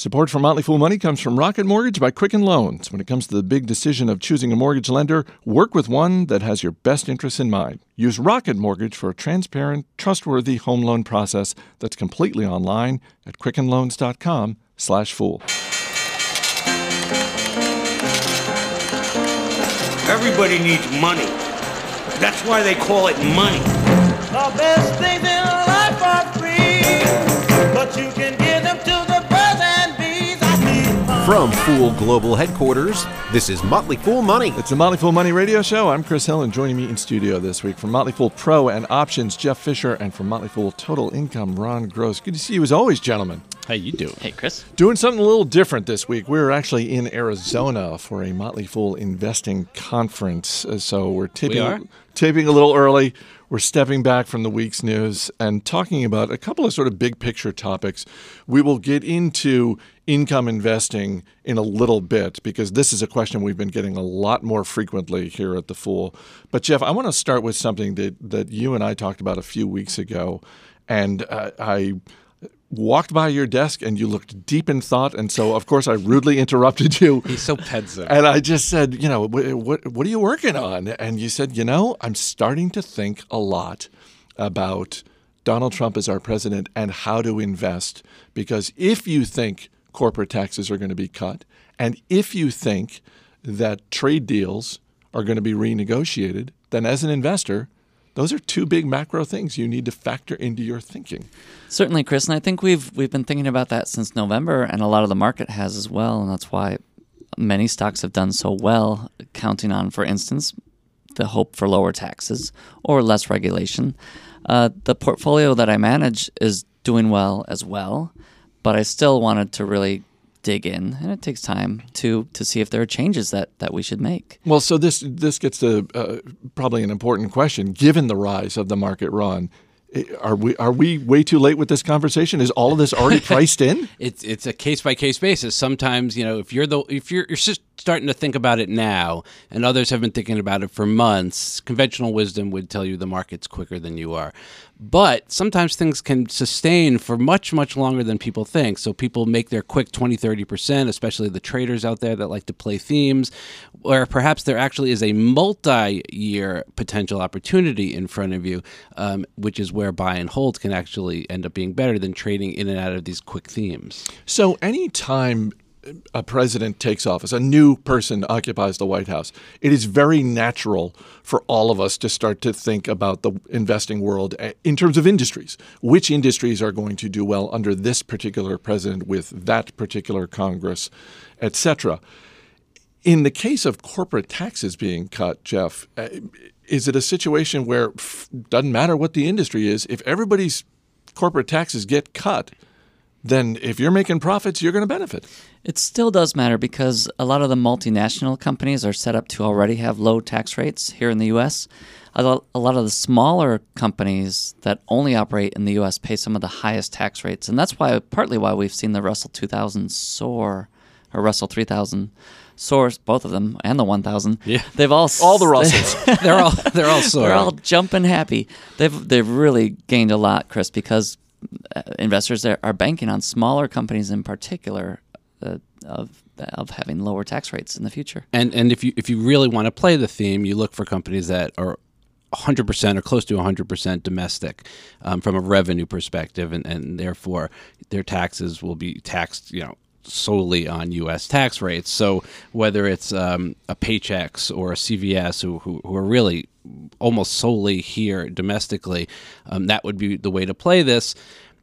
Support for Motley Fool Money comes from Rocket Mortgage by Quicken Loans. When it comes to the big decision of choosing a mortgage lender, work with one that has your best interests in mind. Use Rocket Mortgage for a transparent, trustworthy home loan process that's completely online at quickenloans.com/fool. Everybody needs money. That's why they call it money. From Fool Global Headquarters, this is Motley Fool Money. It's the Motley Fool Money Radio Show. I'm Chris Hill, and joining me in studio this week from Motley Fool Pro and Options, Jeff Fisher, and from Motley Fool Total Income, Ron Gross. Good to see you as always, gentlemen. How you doing? Hey, Chris. Doing something a little different this week. We're actually in Arizona for a Motley Fool investing conference. Uh, So we're taping, are? taping a little early. We're stepping back from the week's news and talking about a couple of sort of big picture topics. We will get into income investing in a little bit because this is a question we've been getting a lot more frequently here at the Fool. But Jeff, I want to start with something that that you and I talked about a few weeks ago, and uh, I walked by your desk and you looked deep in thought, and so of course I rudely interrupted you. He's so pensive. And I just said, you know, what, what, what are you working on? And you said, you know, I'm starting to think a lot about Donald Trump as our president and how to invest. Because if you think corporate taxes are going to be cut, and if you think that trade deals are going to be renegotiated, then as an investor, those are two big macro things you need to factor into your thinking. Certainly, Chris, and I think we've we've been thinking about that since November, and a lot of the market has as well, and that's why many stocks have done so well, counting on, for instance, the hope for lower taxes or less regulation. Uh, the portfolio that I manage is doing well as well, but I still wanted to really dig in, and it takes time to to see if there are changes that that we should make. Well, so this this gets to uh, probably an important question. Given the rise of the market run, are we are we way too late with this conversation? Is all of this already priced in? it's it's a case by case basis. Sometimes you know if you're the if you're you're just starting to think about it now, and others have been thinking about it for months. Conventional wisdom would tell you the market's quicker than you are, but sometimes things can sustain for much much longer than people think. So people make their quick 20 30 percent, especially the traders out there that like to play themes, where perhaps there actually is a multi year potential opportunity in front of you, um, which is where buy and hold can actually end up being better than trading in and out of these quick themes. So anytime a president takes office, a new person occupies the White House, it is very natural for all of us to start to think about the investing world eh, in terms of industries. Which industries are going to do well under this particular president with that particular Congress, etc. In the case of corporate taxes being cut, Jeff, uh, is it a situation where f- doesn't matter what the industry is, if everybody's corporate taxes get cut, then if you're making profits, you're going to benefit. It still does matter because a lot of the multinational companies are set up to already have low tax rates here in the U.S. A lot of the smaller companies that only operate in the U.S. pay some of the highest tax rates, and that's why partly why we've seen the Russell 2000 soar, or Russell 3000 soar, both of them, and the 1000. Yeah. they've all All the Russells. they're all they're all soar. they're all jumping happy. They've they've really gained a lot, Chris, because investors are, are banking on smaller companies in particular uh, of of having lower tax rates in the future. and and if you if you really want to play the theme, you look for companies that are 100% or close to 100% domestic um, from a revenue perspective, and, and therefore their taxes will be taxed, you know, solely on U.S. tax rates. So whether it's um, a Paychex or a CVS, who, who, who are really almost solely here domestically, um, that would be the way to play this.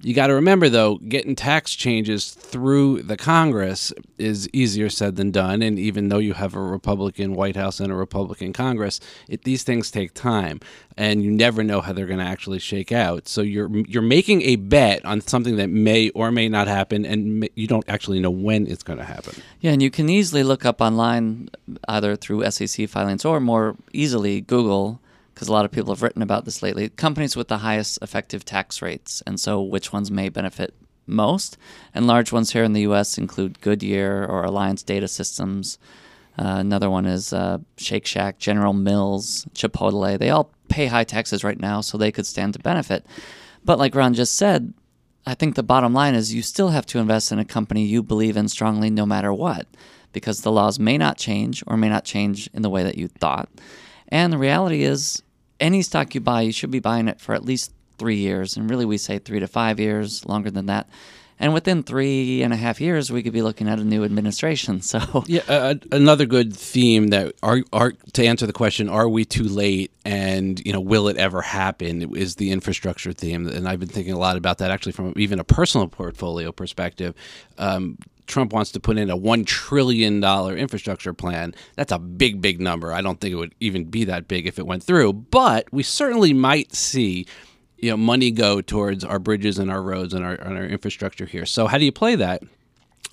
You got to remember, though, getting tax changes through the Congress is easier said than done. And even though you have a Republican White House and a Republican Congress, it, these things take time, and you never know how they're going to actually shake out. So you're you're making a bet on something that may or may not happen, and may, you don't actually know when it's going to happen. Yeah, and you can easily look up online either through SEC filings or more easily Google because a lot of people have written about this lately. Companies with the highest effective tax rates, and so which ones may benefit most. And large ones here in the U.S. include Goodyear or Alliance Data Systems. Uh, another one is uh, Shake Shack, General Mills, Chipotle. They all pay high taxes right now, so they could stand to benefit. But like Ron just said, I think the bottom line is you still have to invest in a company you believe in strongly no matter what, because the laws may not change or may not change in the way that you thought. And the reality is, any stock you buy, you should be buying it for at least three years. And really, we say three to five years, longer than that. And within three and a half years, we could be looking at a new administration. So, Yeah, uh, another good theme that are, are to answer the question: Are we too late? And you know, will it ever happen? Is the infrastructure theme, and I've been thinking a lot about that actually from even a personal portfolio perspective. Um, Trump wants to put in a one trillion dollar infrastructure plan. That's a big, big number. I don't think it would even be that big if it went through, but we certainly might see you know money go towards our bridges and our roads and our, and our infrastructure here. So how do you play that?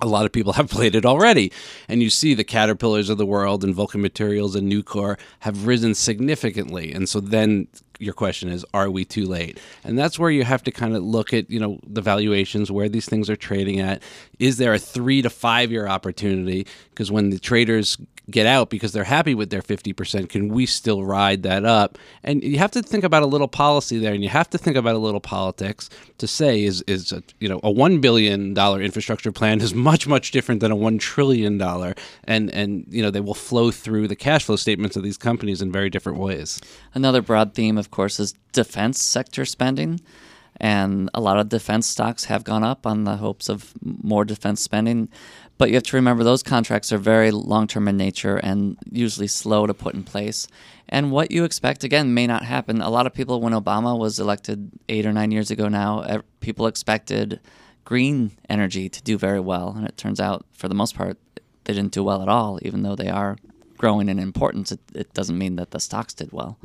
a lot of people have played it already. And you see the caterpillars of the world and Vulcan Materials and Nucor have risen significantly. And so then your question is, are we too late? And that's where you have to kind of look at, you know, the valuations, where these things are trading at. Is there a three to five year opportunity? Because when the traders get out because they're happy with their 50%, can we still ride that up? And you have to think about a little policy there and you have to think about a little politics to say is, is a, you know, a $1 billion infrastructure plan is much, much different than a $1 trillion. And, and, you know, they will flow through the cash flow statements of these companies in very different ways. another broad theme, of course, is defense sector spending. And a lot of defense stocks have gone up on the hopes of more defense spending. But you have to remember those contracts are very long term in nature and usually slow to put in place. And what you expect, again, may not happen. A lot of people, when Obama was elected eight or nine years ago now, people expected green energy to do very well. And it turns out, for the most part, they didn't do well at all. Even though they are growing in importance, it, it doesn't mean that the stocks did well.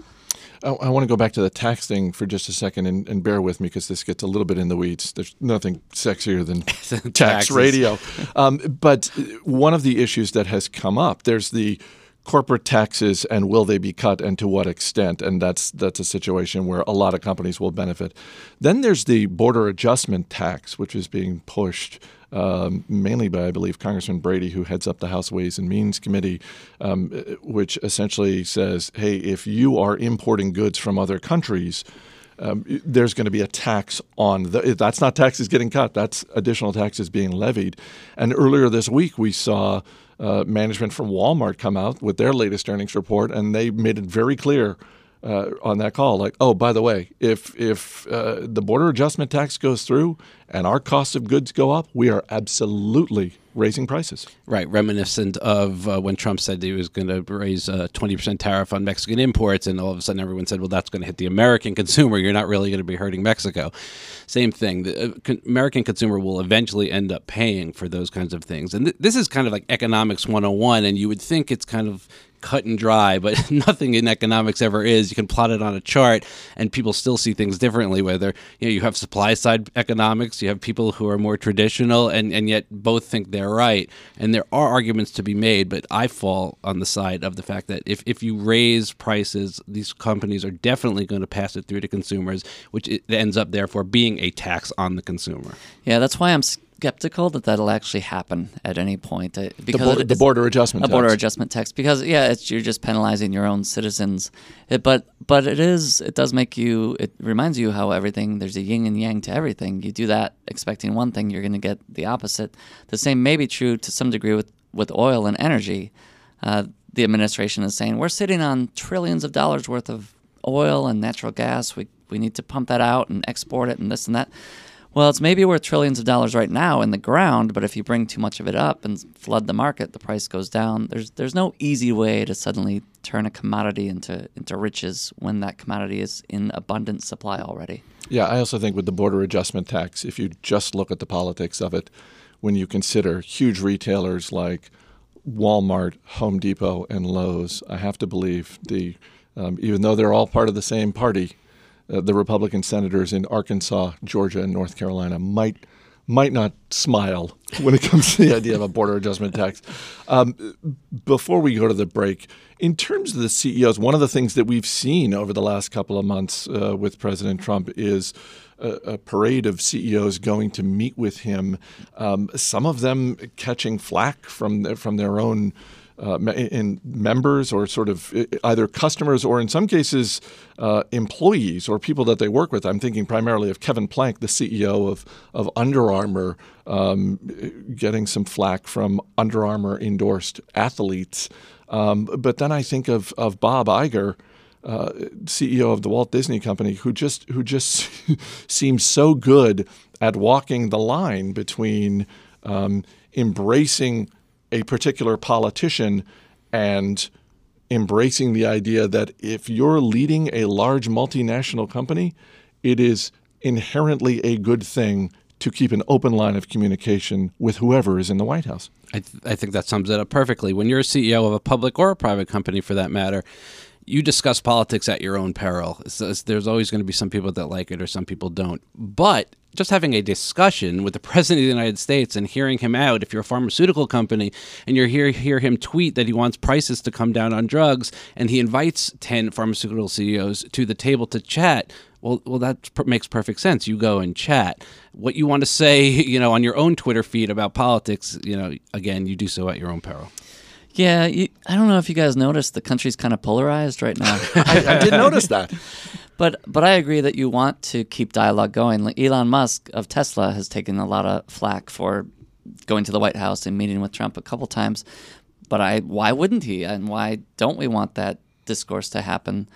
I, I want to go back to the tax thing for just a second and, and bear with me because this gets a little bit in the weeds. There's nothing sexier than tax radio. Um, but one of the issues that has come up, there's the corporate taxes and will they be cut and to what extent? And that's that's a situation where a lot of companies will benefit. Then there's the border adjustment tax which is being pushed um, mainly by I believe Congressman Brady who heads up the House Ways and Means Committee um, which essentially says hey if you are importing goods from other countries um, there's going to be a tax on the, that's not taxes getting cut that's additional taxes being levied. And earlier this week we saw uh, management from Walmart come out with their latest earnings report, and they made it very clear uh, on that call, like, oh, by the way, if if uh, the border adjustment tax goes through and our cost of goods go up, we are absolutely raising prices. Right, reminiscent of uh, when Trump said he was going to raise a 20% tariff on Mexican imports, and all of a sudden everyone said, well, that's going to hit the American consumer. You're not really going to be hurting Mexico. Same thing. The uh, con- American consumer will eventually end up paying for those kinds of things. And th- this is kind of like economics 101, and you would think it's kind of cut and dry, but nothing in economics ever is. You can plot it on a chart, and people still see things differently. Whether you know you have supply side economics, you have people who are more traditional, and and yet both think they're right. And there are arguments to be made, but I fall on the side of the fact that if if you raise prices, these companies are definitely going to pass it through to consumers, which ends up therefore being a tax on the consumer. Yeah, that's why I'm skeptical that that'll actually happen at any point. uh, The, Because bor- it- the border adjustment a border adjustment tax. Because yeah, it's, you're just penalizing your own citizens. It, but but it is it does make you. It reminds you how everything there's a yin and yang to everything. You do that expecting one thing, you're going to get the opposite. The same may be true to some degree with with oil and energy. Uh, the administration is saying we're sitting on trillions of dollars worth of oil and natural gas. We we need to pump that out and export it and this and that. Well, it's maybe worth trillions of dollars right now in the ground, but if you bring too much of it up and flood the market, the price goes down. There's there's no easy way to suddenly turn a commodity into into riches when that commodity is in abundant supply already. Yeah, I also think with the border adjustment tax, if you just look at the politics of it, when you consider huge retailers like Walmart, Home Depot, and Lowe's, I have to believe the um, even though they're all part of the same party, uh, the Republican senators in Arkansas, Georgia, and North Carolina might might not smile when it comes to the idea of a border adjustment tax. Um, before we go to the break, in terms of the CEOs, one of the things that we've seen over the last couple of months uh, with President Trump is a, a parade of CEOs going to meet with him. Um, some of them catching flack from from their own uh, in members or sort of either customers or in some cases uh, employees or people that they work with. I'm thinking primarily of Kevin Plank, the CEO of, of Under Armour, um, getting some flack from Under Armour endorsed athletes. Um, but then I think of, of Bob Iger. Uh, CEO of the Walt Disney Company, who just who just seems so good at walking the line between um, embracing a particular politician and embracing the idea that if you're leading a large multinational company, it is inherently a good thing to keep an open line of communication with whoever is in the White House. I, th- I think that sums it up perfectly. When you're a CEO of a public or a private company, for that matter, you discuss politics at your own peril. It's- it's- there's always going to be some people that like it or some people don't. But just having a discussion with the president of the United States and hearing him out, if you're a pharmaceutical company and you hear hear him tweet that he wants prices to come down on drugs, and he invites ten pharmaceutical CEOs to the table to chat. Well, well, that per- makes perfect sense. You go and chat. What you want to say, you know, on your own Twitter feed about politics, you know, again, you do so at your own peril. Yeah, you, I don't know if you guys noticed the country's kind of polarized right now. I, I did notice that. But but I agree that you want to keep dialogue going. Like Elon Musk of Tesla has taken a lot of flack for going to the White House and meeting with Trump a couple times. But I why wouldn't he? And why don't we want that discourse to happen?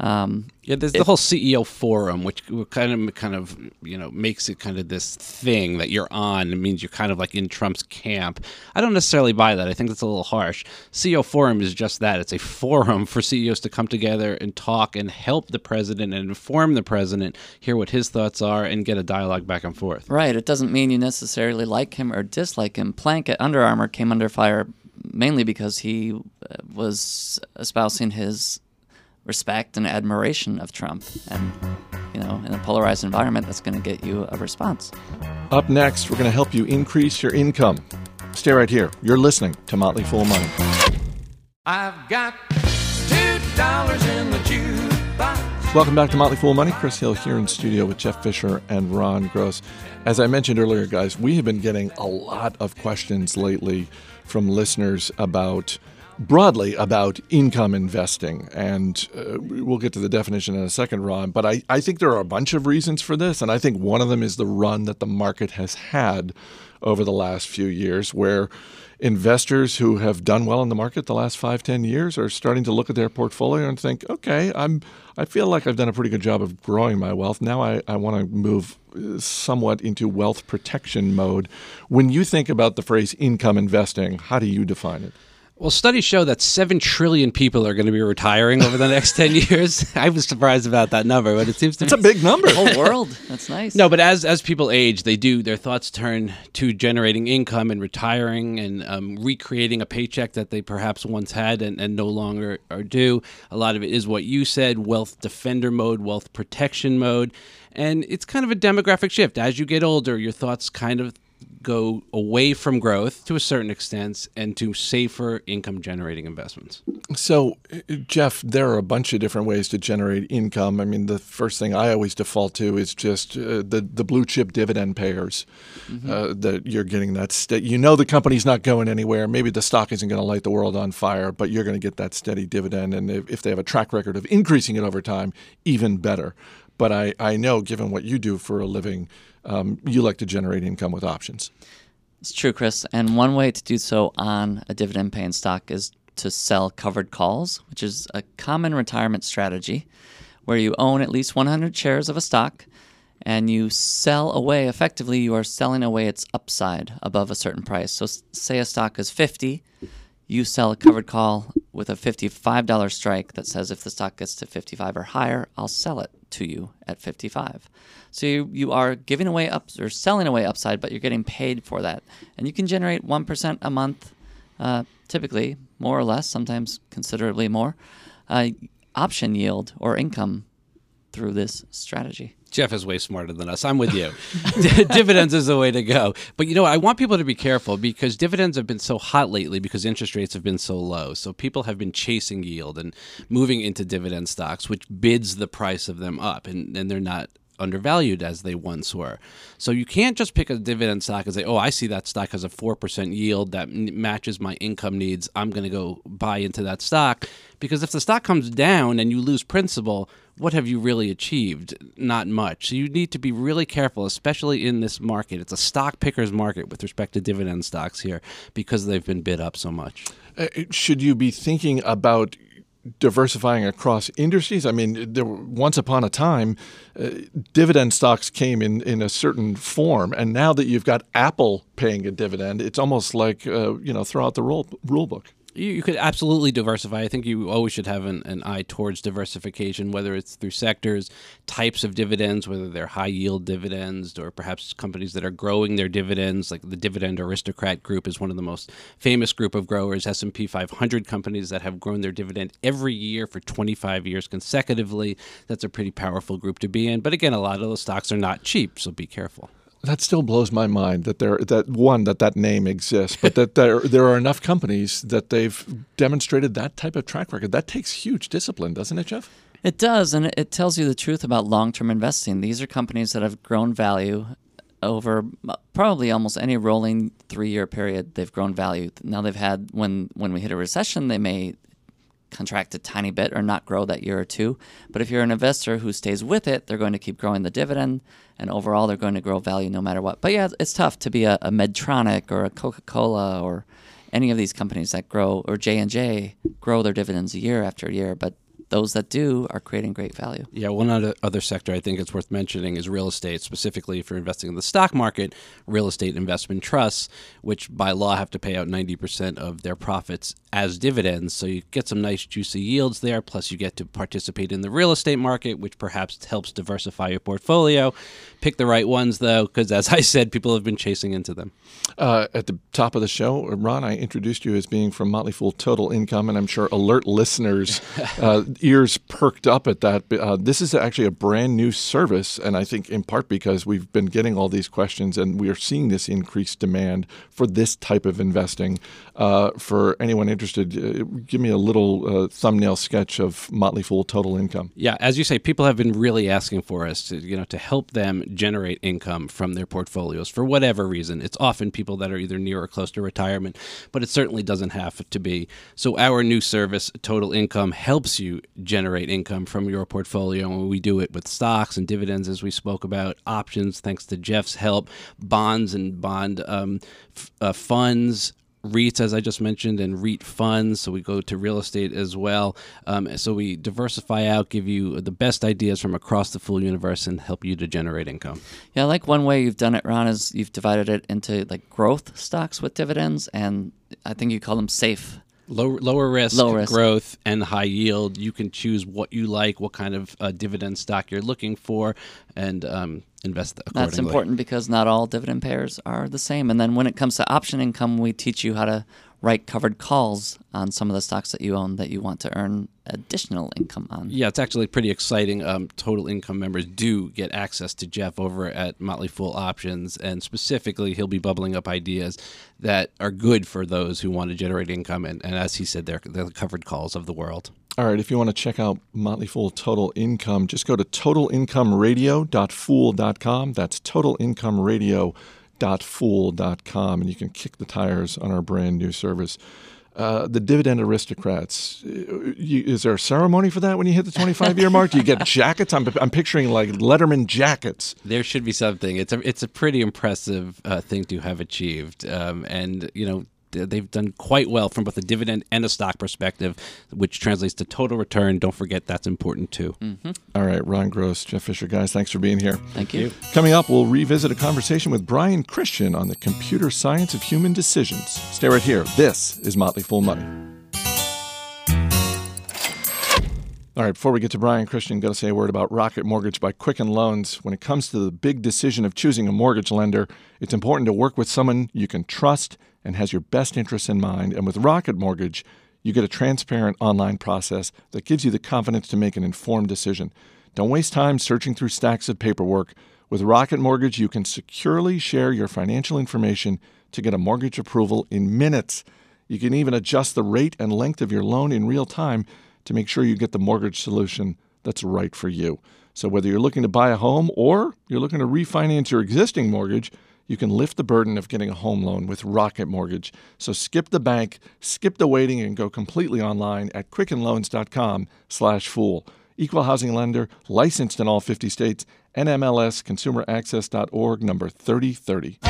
Um, Yeah, there's the whole CEO forum, which kind of kind of you know makes it kind of this thing that you're on. It means you're kind of like in Trump's camp. I don't necessarily buy that. I think that's a little harsh. CEO forum is just that. It's a forum for CEOs to come together and talk and help the president and inform the president, hear what his thoughts are, and get a dialogue back and forth. right. It doesn't mean you necessarily like him or dislike him. Plank at Under Armour came under fire mainly because he uh, was espousing his respect and admiration of Trump. And, you know, in a polarized environment, that's going to get you a response. Up next, we're going to help you increase your income. Stay right here. You're listening to Motley Fool Money. I've got two dollars in the jukebox. Welcome back to Motley Fool Money. Chris Hill here in studio with Jeff Fisher and Ron Gross. As I mentioned earlier, guys, we have been getting a lot of questions lately from listeners about broadly about income investing. And uh, we'll get to the definition in a second, Ron. But I, I think there are a bunch of reasons for this. And I think one of them is the run that the market has had over the last few years, where investors who have done well in the market the last five, ten years are starting to look at their portfolio and think, okay, I'm I feel like I've done a pretty good job of growing my wealth. Now I, I want to move uh, somewhat into wealth protection mode. When you think about the phrase income investing, how do you define it? Well, studies show that 7 trillion people are going to be retiring over the next 10 years. I was surprised about that number, but it seems to It's a big number. Whole world. That's nice. No, but as as people age, they do their thoughts turn to generating income and retiring and um, recreating a paycheck that they perhaps once had and, and no longer are due. A lot of it is what you said: wealth defender mode, wealth protection mode, and it's kind of a demographic shift. As you get older, your thoughts kind of go away from growth to a certain extent and to safer income generating investments. So, Jeff, there are a bunch of different ways to generate income. I mean, the first thing I always default to is just uh, the the blue chip dividend payers. Uh, that you're getting that st- you know the company's not going anywhere. Maybe the stock isn't going to light the world on fire, but you're going to get that steady dividend. And if, if they have a track record of increasing it over time, even better. But I, I know, given what you do for a living, um, you like to generate income with options. It's true, Chris. And one way to do so on a dividend paying stock is to sell covered calls, which is a common retirement strategy where you own at least 100 shares of a stock and you sell away effectively you are selling away its upside above a certain price. So say a stock is 50, you sell a covered call with a $55 strike that says if the stock gets to 55 or higher, I'll sell it to you at 55. So you, you are giving away up or selling away upside, but you're getting paid for that. And you can generate 1% a month, uh, typically, more or less, sometimes considerably more, uh, option yield or income through this strategy. Jeff is way smarter than us. I'm with you. dividends is the way to go. But you know, I want people to be careful because dividends have been so hot lately because interest rates have been so low. So people have been chasing yield and moving into dividend stocks, which bids the price of them up, and, and they're not undervalued as they once were. So you can't just pick a dividend stock and say, "Oh, I see that stock has a four percent yield that matches my income needs. I'm going to go buy into that stock." Because if the stock comes down and you lose principal, what have you really achieved? Not much. So you need to be really careful, especially in this market. It's a stock picker's market with respect to dividend stocks here because they've been bid up so much. Uh, should you be thinking about diversifying across industries? I mean, there once upon a time, uh, dividend stocks came in, in a certain form, and now that you've got Apple paying a dividend, it's almost like uh, you know throw out the rule rule book. You, you could absolutely diversify. I think you always should have an, an eye towards diversification, whether it's through sectors, types of dividends, whether they're high yield dividends, or perhaps companies that are growing their dividends. Like the Dividend Aristocrat Group is one of the most famous group of growers. S and P 500 companies that have grown their dividend every year for 25 years consecutively. That's a pretty powerful group to be in. But again, a lot of those stocks are not cheap, so be careful. That still blows my mind that there that one that that name exists, but that there there are enough companies that they've demonstrated that type of track record. That takes huge discipline, doesn't it, Jeff? It does, and it- tells you the truth about long term investing. These are companies that have grown value over uh, probably almost any rolling three year period. They've grown value. Now they've had when when we hit a recession, they may contract a tiny bit or not grow that year or two. But if you're an investor who stays with it, they're going to keep growing the dividend, and overall they're going to grow value no matter what. But yeah, it's tough to be a, a Medtronic or a Coca Cola or any of these companies that grow or J and J grow their dividends year after year. But those that do are creating great value. Yeah, one other, other sector I think it's worth mentioning is real estate, specifically if you're investing in the stock market, real estate investment trusts, which by law have to pay out 90% of their profits as dividends. So you get some nice juicy yields there, plus you get to participate in the real estate market, which perhaps helps diversify your portfolio. Pick the right ones though, because as I said, people have been chasing into them. Uh, at the top of the show, Ron, I introduced you as being from Motley Fool Total Income, and I'm sure alert listeners' uh, ears perked up at that. Uh, this is actually a brand new service, and I think in part because we've been getting all these questions, and we are seeing this increased demand for this type of investing. Uh, for anyone interested, uh, give me a little uh, thumbnail sketch of Motley Fool Total Income. Yeah, as you say, people have been really asking for us to, you know, to help them generate income from their portfolios for whatever reason. It's often people that are either near or close to retirement, but it certainly doesn't have to be. So our new service, Total Income, helps you generate income from your portfolio, and we do it with stocks and dividends, as we spoke about, options, thanks to Jeff's help, bonds and bond um, f- uh, funds REITs, as I just mentioned, and REIT funds. So we go to real estate as well. Um, so we diversify out, give you the best ideas from across the full universe, and help you to generate income. Yeah, I like one way you've done it, Ron, is you've divided it into like growth stocks with dividends, and I think you call them safe. Low, lower risk, Low risk. growth, and high yield. You can choose what you like, what kind of uh, dividend stock you're looking for, and um, invest accordingly. That's important because not all dividend payers are the same. And then when it comes to option income, we teach you how to write covered calls on some of the stocks that you own that you want to earn additional income on. Yeah, it's actually pretty exciting. Um, total income members do get access to Jeff over at Motley Fool Options, and specifically, he'll be bubbling up ideas that are good for those who want to generate income. And, and as he said, they're, they're the covered calls of the world. All right, if you want to check out Motley Fool Total Income, just go to totalincomeradio.fool.com. That's totalincomeradio.fool.com, and you can kick the tires on our brand new service. Uh, the dividend aristocrats. uh, You, is there a ceremony for that when you hit the 25 year mark? Do you get jackets? I'm, I'm picturing like Letterman jackets. There should be something. It's a it's a pretty impressive uh, thing to have achieved, um, and you know Uh, they've done quite well from both a dividend and a stock perspective, which translates to total return. Don't forget that's important too. Mm-hmm. All right, Ron Gross, Jeff Fisher, guys, thanks for being here. Thank you. Coming up, we'll revisit a conversation with Brian Christian on the computer science of human decisions. Stay right here. This is Motley Fool Money. All right, before we get to Brian Christian, got to say a word about Rocket Mortgage by Quicken Loans. When it comes to the big decision of choosing a mortgage lender, it's important to work with someone you can trust and has your best interests in mind. And with Rocket Mortgage, you get a transparent online process that gives you the confidence to make an informed decision. Don't waste time searching through stacks of paperwork. With Rocket Mortgage, you can securely share your financial information to get a mortgage approval in minutes. You can even adjust the rate and length of your loan in real time to make sure you get the mortgage solution that's right for you. So whether you're looking to buy a home or you're looking to refinance your existing mortgage, you can lift the burden of getting a home loan with Rocket Mortgage. So skip the bank, skip the waiting, and go completely online at quickenloans.com/fool. Equal housing lender, licensed in all 50 states. NMLS ConsumerAccess.org number 3030.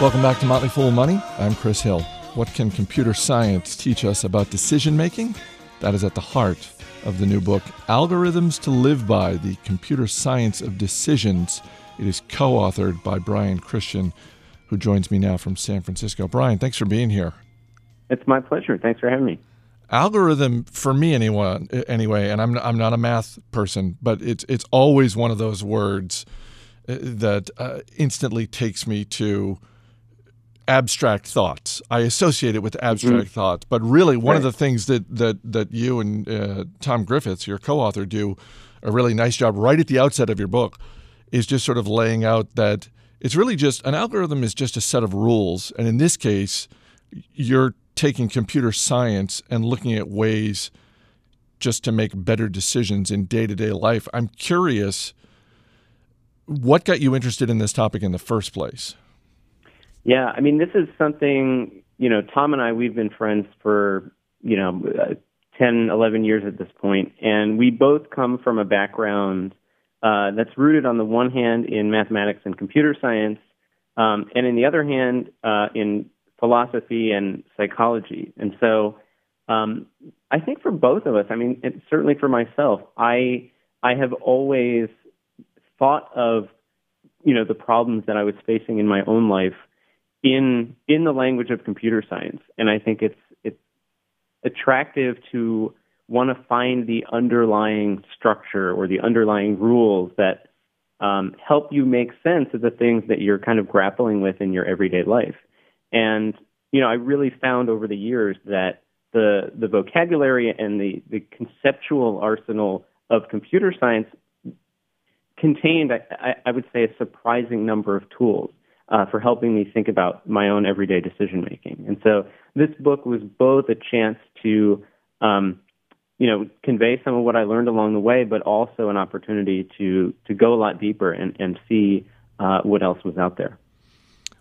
Welcome back to Motley Fool Money. I'm Chris Hill. What can computer science teach us about decision making? That is at the heart of the new book, Algorithms to Live By The Computer Science of Decisions. It is co authored by Brian Christian, who joins me now from San Francisco. Brian, thanks for being here. It's my pleasure. Thanks for having me. Algorithm for me anyway, anyway, and I'm I'm not a math person, but it's it's always one of those words uh, that uh, instantly takes me to abstract thoughts. I associate it with abstract mm-hmm. thoughts, but really one right. of the things that that that you and uh, Tom Griffiths, your co-author, do a really nice job right at the outset of your book is just sort of laying out that it's really just an algorithm is just a set of rules, and in this case, you're taking computer science and looking at ways just to make better decisions in day-to-day life. I'm curious what got you interested in this topic in the first place? Yeah, I mean, this is something, you know, Tom and I, we've been friends for, you know, uh, 10, 11 years at this point, and we both come from a background uh, that's rooted on the one hand in mathematics and computer science, um, and in the other hand uh, in philosophy and psychology. And so um, I think for both of us, I mean, it, certainly for myself, I I have always thought of you know the problems that I was facing in my own life in in the language of computer science, and I think it's it's attractive to want to find the underlying structure or the underlying rules that um, help you make sense of the things that you're kind of grappling with in your everyday life. And you know, I really found over the years that the the vocabulary and the the conceptual arsenal of computer science contained, I, I would say, a surprising number of tools uh, for helping me think about my own everyday decision making. And so this book was both a chance to, um, you know, convey some of what I learned along the way, but also an opportunity to to go a lot deeper and and see uh, what else was out there.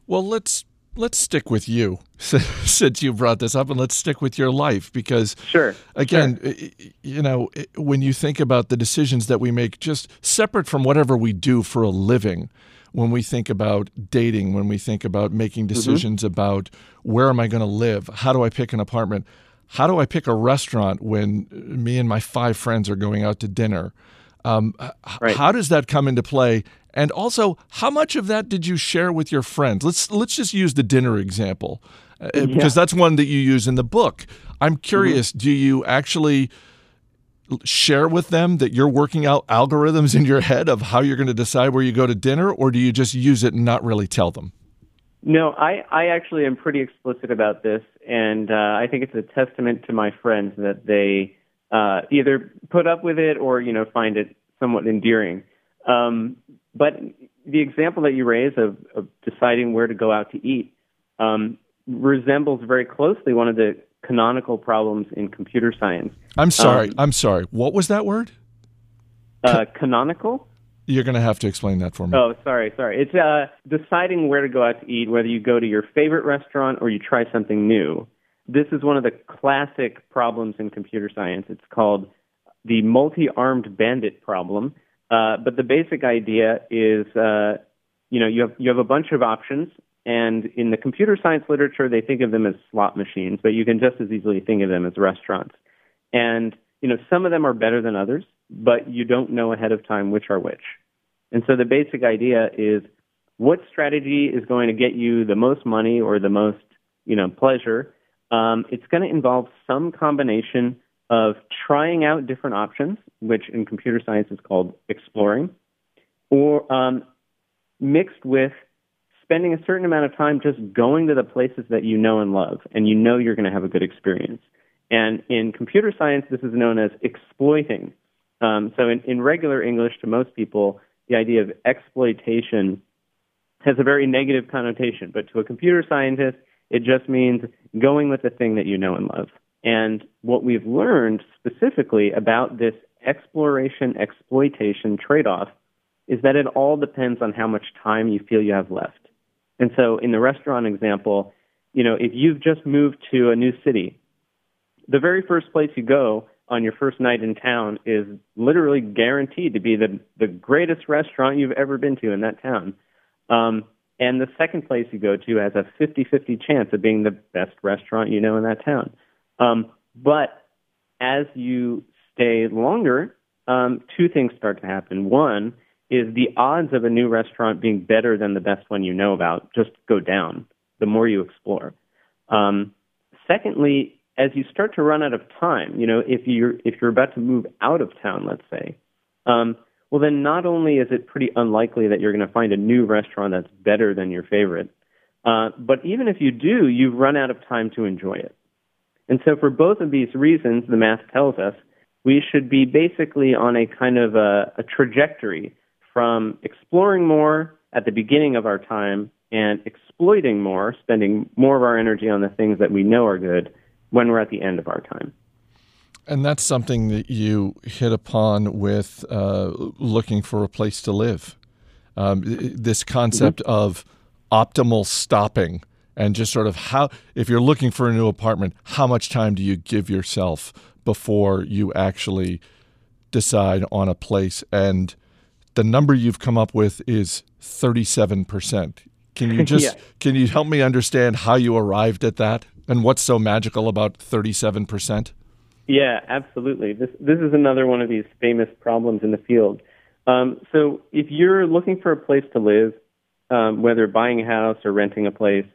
Well, let's let's stick with you since you brought this up and let's stick with your life because sure again sure. you know when you think about the decisions that we make just separate from whatever we do for a living when we think about dating, when we think about making mm-hmm. decisions mm-hmm. about where am I going to live, how do I pick an apartment, how do I pick a restaurant when me and my five friends are going out to dinner. Um, right. How does that come into play? And also, how much of that did you share with your friends? Let's let's just use the dinner example uh, yeah. because that's one that you use in the book. I'm curious. Mm-hmm. Do you actually share with them that you're working out algorithms in your head of how you're going to decide where you go to dinner, or do you just use it and not really tell them? No, I, I actually am pretty explicit about this, and uh, I think it's a testament to my friends that they uh, either put up with it or you know find it somewhat endearing. Um, but the example that you raise of, of deciding where to go out to eat um, resembles very closely one of the canonical problems in computer science. I'm sorry. Um, I'm sorry. What was that word? Uh, canonical. You're going to have to explain that for me. Oh, sorry, sorry. It's uh, deciding where to go out to eat, whether you go to your favorite restaurant or you try something new. This is one of the classic problems in computer science. It's called the multi-armed bandit problem. Uh, but the basic idea is, uh, you know, you have you have a bunch of options, and in the computer science literature, they think of them as slot machines, but you can just as easily think of them as restaurants. And, you know, some of them are better than others, but you don't know ahead of time which are which. And so the basic idea is what strategy is going to get you the most money or the most, you know, pleasure. Um, it's going to involve some combination of trying out different options, which in computer science is called exploring, or um, mixed with spending a certain amount of time just going to the places that you know and love, and you know you're going to have a good experience. And in computer science, this is known as exploiting. Um, so in, in regular English, to most people, the idea of exploitation has a very negative connotation, but to a computer scientist, it just means going with the thing that you know and love. And what we've learned specifically about this exploration exploitation trade off is that it all depends on how much time you feel you have left. And so in the restaurant example, you know, if you've just moved to a new city, the very first place you go on your first night in town is literally guaranteed to be the the greatest restaurant you've ever been to in that town. Um, and the second place you go to has a 50-50 chance of being the best restaurant you know in that town. Um, but as you stay longer, um, two things start to happen. One is the odds of a new restaurant being better than the best one you know about just go down the more you explore. Um, secondly, as you start to run out of time, you know, if you're if you're about to move out of town, let's say, um, well, then not only is it pretty unlikely that you're going to find a new restaurant that's better than your favorite, uh, but even if you do, you've run out of time to enjoy it. And so, for both of these reasons, the math tells us we should be basically on a kind of a, a trajectory from exploring more at the beginning of our time and exploiting more, spending more of our energy on the things that we know are good when we're at the end of our time. And that's something that you hit upon with uh, looking for a place to live. Um, this concept mm-hmm. of optimal stopping and just sort of how, if you're looking for a new apartment, how much time do you give yourself before you actually decide on a place? And the number you've come up with is 37%. Can you just can you help me understand how you arrived at that and what's so magical about 37%? Yeah, absolutely. This this is another one of these famous problems in the field. Um, so if you're looking for a place to live, um, whether buying a house or renting a place,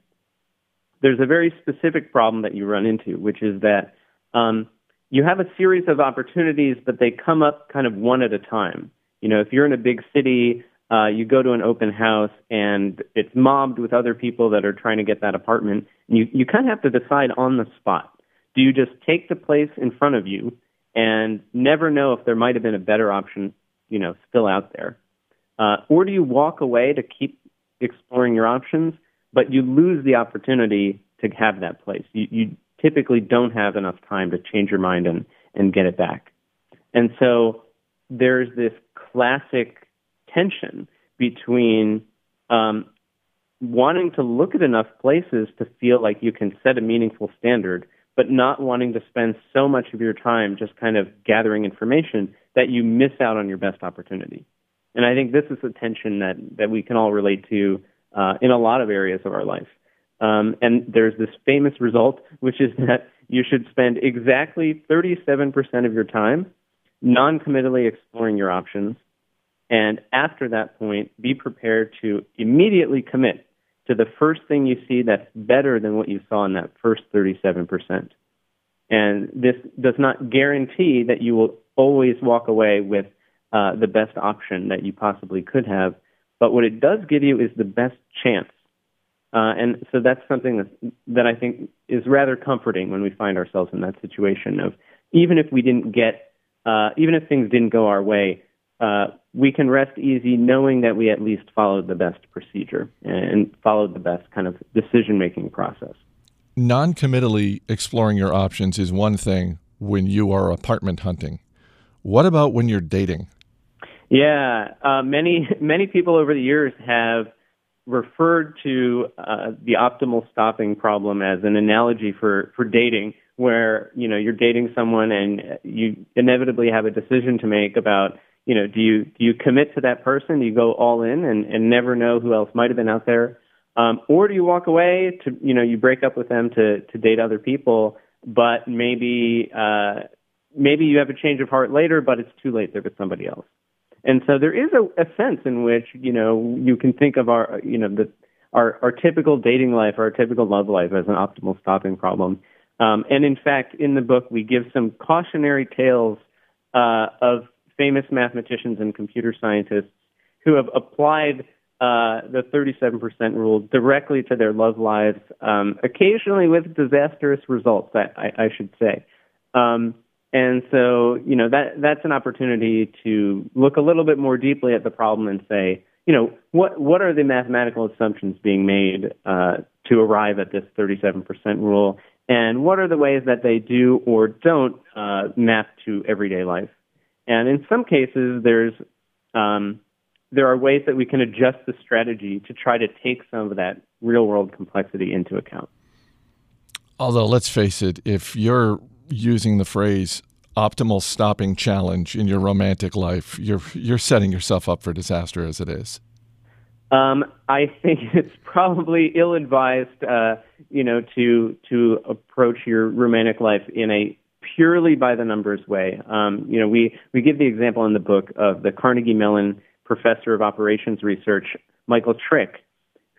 there's a very specific problem that you run into, which is that um, you have a series of opportunities, but they come up kind of one at a time. You know, if you're in a big city, uh, you go to an open house and it's mobbed with other people that are trying to get that apartment. And you, you kind of have to decide on the spot. Do you just take the place in front of you and never know if there might have been a better option, you know, still out there? Uh, or do you walk away to keep exploring your options, but you lose the opportunity to have that place? You, you typically don't have enough time to change your mind and, and get it back. And so there's this classic tension between um, wanting to look at enough places to feel like you can set a meaningful standard, but not wanting to spend so much of your time just kind of gathering information that you miss out on your best opportunity. And I think this is a tension that, that we can all relate to uh, in a lot of areas of our life. Um, and there's this famous result, which is that you should spend exactly 37% of your time non committally exploring your options and after that point, be prepared to immediately commit to the first thing you see that's better than what you saw in that first 37%. And this does not guarantee that you will always walk away with uh, the best option that you possibly could have, but what it does give you is the best chance. Uh, and so that's something that, that I think is rather comforting when we find ourselves in that situation of even if we didn't get, uh, even if things didn't go our way, uh, we can rest easy knowing that we at least followed the best procedure and followed the best kind of decision making process. Non committally exploring your options is one thing when you are apartment hunting. What about when you're dating? Yeah, uh, many many people over the years have referred to uh, the optimal stopping problem as an analogy for for dating, where you know you're dating someone and you inevitably have a decision to make about you know, do you do you commit to that person? Do you go all in and, and never know who else might have been out there? Um, or do you walk away to you know you break up with them to to date other people, but maybe uh, maybe you have a change of heart later, but it's too late. They're with somebody else. And so there is a, a sense in which you know you can think of our you know the our our typical dating life, our typical love life as an optimal stopping problem. Um, and in fact, in the book, we give some cautionary tales uh, of famous mathematicians and computer scientists who have applied uh, the 37% rule directly to their love lives, um, occasionally with disastrous results, I, I, I should say. Um, and so, you know, that that's an opportunity to look a little bit more deeply at the problem and say, you know, what what are the mathematical assumptions being made uh, to arrive at this 37% rule, and what are the ways that they do or don't uh, map to everyday life. And in some cases, there's um, there are ways that we can adjust the strategy to try to take some of that real world complexity into account. Although, let's face it, if you're using the phrase optimal stopping challenge in your romantic life, you're you're setting yourself up for disaster as it is. Um, I think it's probably ill-advised, uh, you know, to to approach your romantic life in a purely by the numbers way. Um, you know, we we give the example in the book of the Carnegie Mellon professor of operations research, Michael Trick,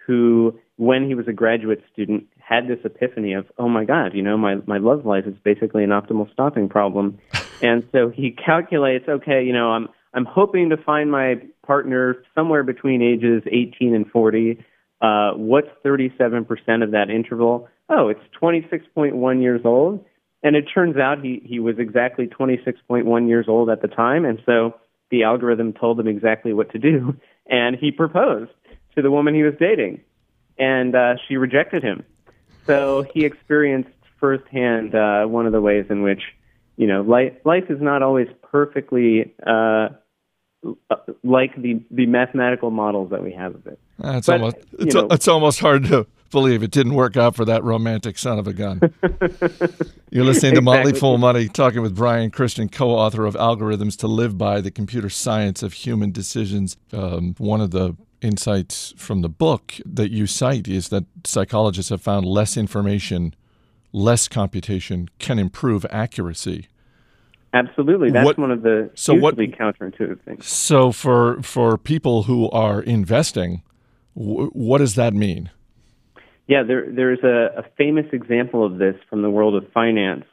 who, when he was a graduate student, had this epiphany of, oh my God, you know, my, my love life is basically an optimal stopping problem. and so he calculates, okay, you know, I'm, I'm hoping to find my partner somewhere between ages 18 and 40. Uh, what's 37% of that interval? Oh, it's 26.1 years old. And it turns out he, he was exactly 26.1 years old at the time. And so the algorithm told him exactly what to do. And he proposed to the woman he was dating. And uh, she rejected him. So he experienced firsthand uh, one of the ways in which, you know, life, life is not always perfectly uh, like the, the mathematical models that we have of it. Uh, it's, But, almost, it's, know- it's almost hard to believe it didn't work out for that romantic son of a gun. You're listening to Motley Exactly. Fool Money, talking with Brian Christian, co author of Algorithms to Live By The Computer Science of Human Decisions. Um, one of the insights from the book that you cite is that psychologists have found less information, less computation can improve accuracy. Absolutely. That's What- one of the so what- counterintuitive things. So, for, for people who are investing, w- what does that mean? Yeah, there, there's a, a famous example of this from the world of finance,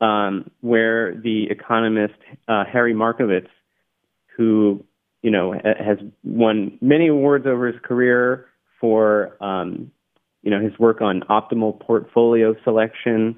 um, where the economist uh, Harry Markowitz, who you know ha- has won many awards over his career for um, you know his work on optimal portfolio selection,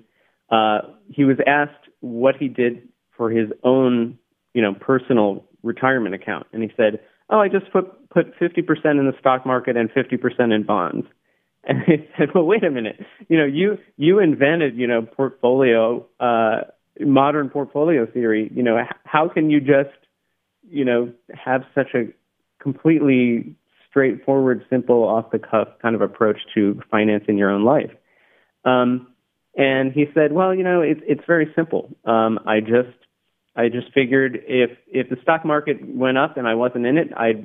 uh, he was asked what he did for his own you know personal retirement account, and he said, "Oh, I just put put 50% in the stock market and 50% in bonds." And they said, "Well, wait a minute. You know, you you invented, you know, portfolio, uh, modern portfolio theory. You know, how can you just, you know, have such a completely straightforward, simple, off the cuff kind of approach to financing your own life?" Um, and he said, "Well, you know, it's it's very simple. Um, I just I just figured if if the stock market went up and I wasn't in it, I'd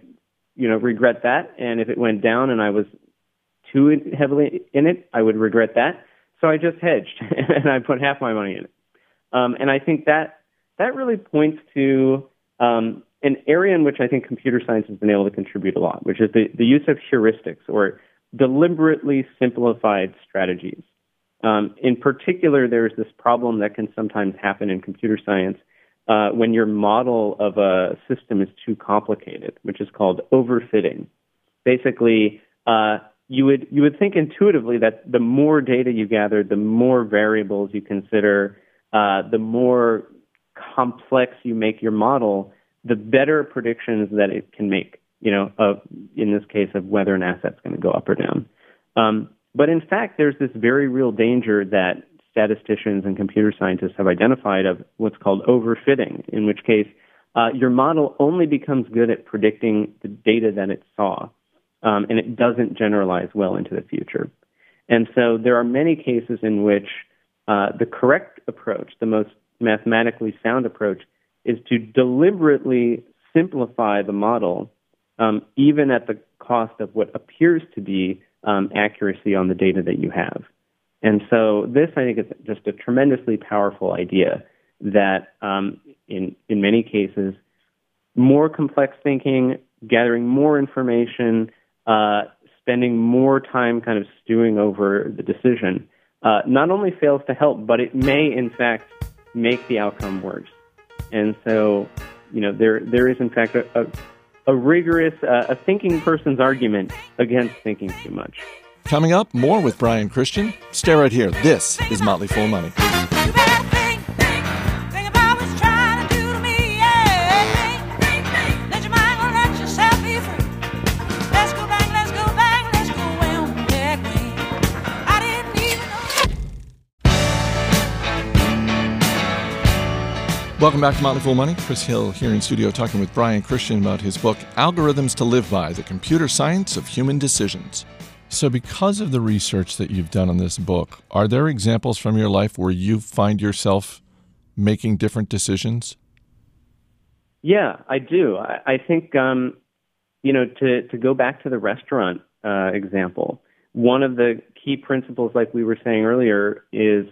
you know regret that, and if it went down and I was too heavily in it, I would regret that. So I just hedged and I put half my money in it. Um, and I think that that really points to um, an area in which I think computer science has been able to contribute a lot, which is the, the use of heuristics or deliberately simplified strategies. Um, in particular, there's this problem that can sometimes happen in computer science uh, when your model of a system is too complicated, which is called overfitting. Basically, uh, you would you would think intuitively that the more data you gather, the more variables you consider, uh, the more complex you make your model, the better predictions that it can make. You know, of in this case of whether an asset's going to go up or down. Um, but in fact, there's this very real danger that statisticians and computer scientists have identified of what's called overfitting, in which case uh, your model only becomes good at predicting the data that it saw, um, and it doesn't generalize well into the future. And so there are many cases in which uh, the correct approach, the most mathematically sound approach, is to deliberately simplify the model, um, even at the cost of what appears to be um, accuracy on the data that you have. And so this, I think, is just a tremendously powerful idea that um, in, in many cases, more complex thinking, gathering more information, uh, spending more time kind of stewing over the decision, uh, not only fails to help, but it may, in fact, make the outcome worse. And so, you know, there there is, in fact, a, a, a rigorous, uh, a thinking person's argument against thinking too much. Coming up, more with Brian Christian. Stay right here. This is Motley Fool Money. Welcome back to Motley Fool Money. Chris Hill here in studio talking with Brian Christian about his book, Algorithms to Live By The Computer Science of Human Decisions. So, because of the research that you've done on this book, are there examples from your life where you find yourself making different decisions? Yeah, I do. I, I think, um, you know, to, to go back to the restaurant uh, example, one of the key principles, like we were saying earlier, is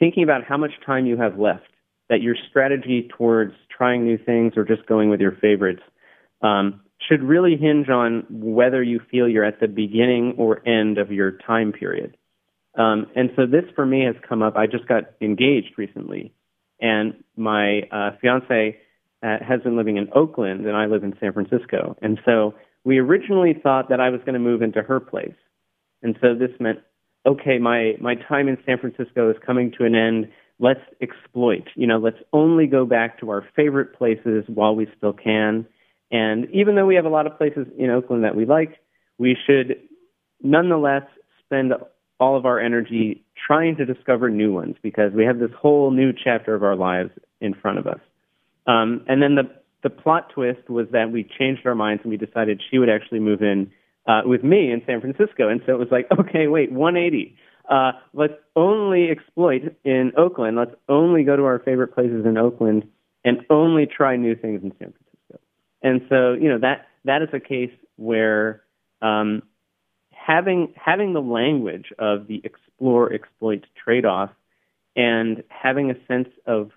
thinking about how much time you have left that your strategy towards trying new things or just going with your favorites um, should really hinge on whether you feel you're at the beginning or end of your time period. Um, and so this for me has come up. I just got engaged recently, and my uh, fiance uh, has been living in Oakland, and I live in San Francisco. And so we originally thought that I was going to move into her place, and so this meant, okay, my my time in San Francisco is coming to an end let's exploit. You know, let's only go back to our favorite places while we still can. And even though we have a lot of places in Oakland that we like, we should nonetheless spend all of our energy trying to discover new ones because we have this whole new chapter of our lives in front of us. Um, and then the the plot twist was that we changed our minds and we decided she would actually move in uh, with me in San Francisco. And so it was like, okay, wait, 180 uh, let's only exploit in Oakland. Let's only go to our favorite places in Oakland and only try new things in San Francisco. And so, you know, that that is a case where um, having having the language of the explore exploit trade off and having a sense of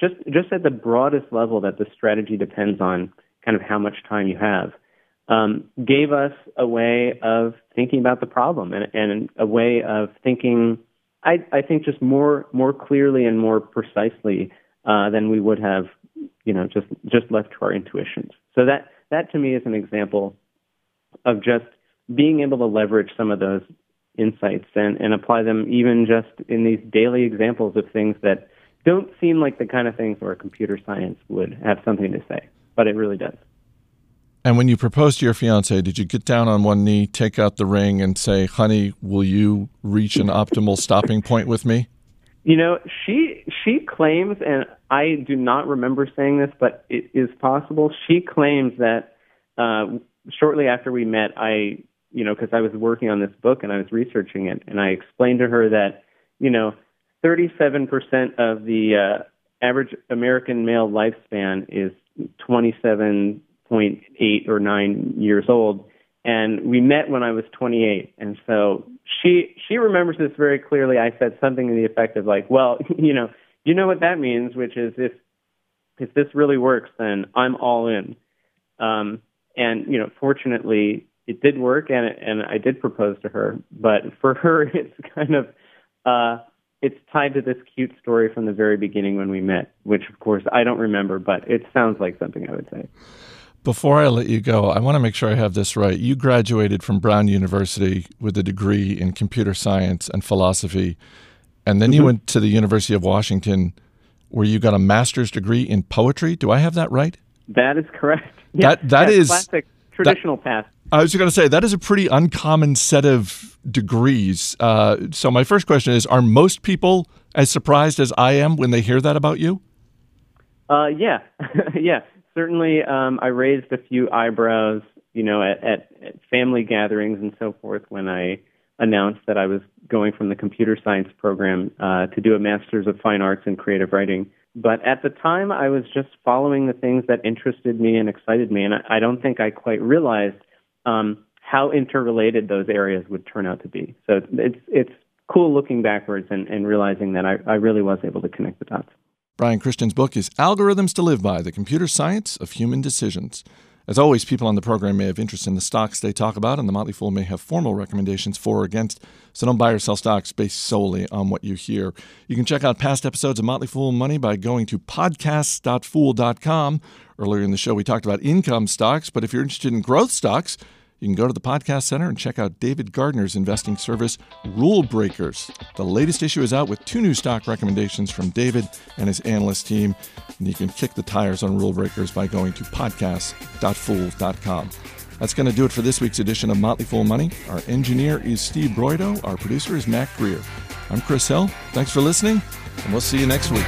just just at the broadest level that the strategy depends on kind of how much time you have um, gave us a way of thinking about the problem and, and a way of thinking, I, I think, just more more clearly and more precisely uh, than we would have, you know, just just left to our intuitions. So that that to me is an example of just being able to leverage some of those insights and, and apply them even just in these daily examples of things that don't seem like the kind of things where computer science would have something to say, but it really does. And when you proposed to your fiance, did you get down on one knee, take out the ring, and say, "Honey, will you reach an optimal stopping point with me?" You know, she she claims, and I do not remember saying this, but it is possible. She claims that uh, shortly after we met, I, you know, because I was working on this book and I was researching it, and I explained to her that, you know, 37% of the uh, average American male lifespan is 27.8 or 9 years old and we met when I was 28 and so she she remembers this very clearly I said something to the effect of like well you know you know what that means which is if if this really works then I'm all in um and you know fortunately it did work and and I did propose to her but for her it's kind of uh it's tied to this cute story from the very beginning when we met, which of course I don't remember, but it sounds like something I would say. Before I let you go, I want to make sure I have this right. You graduated from Brown University with a degree in computer science and philosophy, and then mm-hmm. you went to the University of Washington where you got a master's degree in poetry. Do I have that right? That is correct. Yeah, that that is classic traditional that, path. I was going to say that is a pretty uncommon set of degrees. Uh, so my first question is: Are most people as surprised as I am when they hear that about you? Uh, yeah, yeah certainly um, I raised a few eyebrows, you know, at, at, at family gatherings and so forth when I announced that I was going from the computer science program uh, to do a master's of fine arts in creative writing. But at the time, I was just following the things that interested me and excited me, and I, I don't think I quite realized um, how interrelated those areas would turn out to be. So it's it's cool looking backwards and, and realizing that I, I really was able to connect the dots. Brian Christian's book is Algorithms to Live By The Computer Science of Human Decisions. As always, people on the program may have interest in the stocks they talk about, and the Motley Fool may have formal recommendations for or against. So don't buy or sell stocks based solely on what you hear. You can check out past episodes of Motley Fool Money by going to podcasts.fool.com. Earlier in the show, we talked about income stocks, but if you're interested in growth stocks, you can go to the Podcast Center and check out David Gardner's investing service, Rule Breakers. The latest issue is out with two new stock recommendations from David and his analyst team. And you can kick the tires on Rule Breakers by going to podcast.fool.com. That's going to do it for this week's edition of Motley Fool Money. Our engineer is Steve Broido. Our producer is Matt Greer. I'm Chris Hill. Thanks for listening, and we'll see you next week.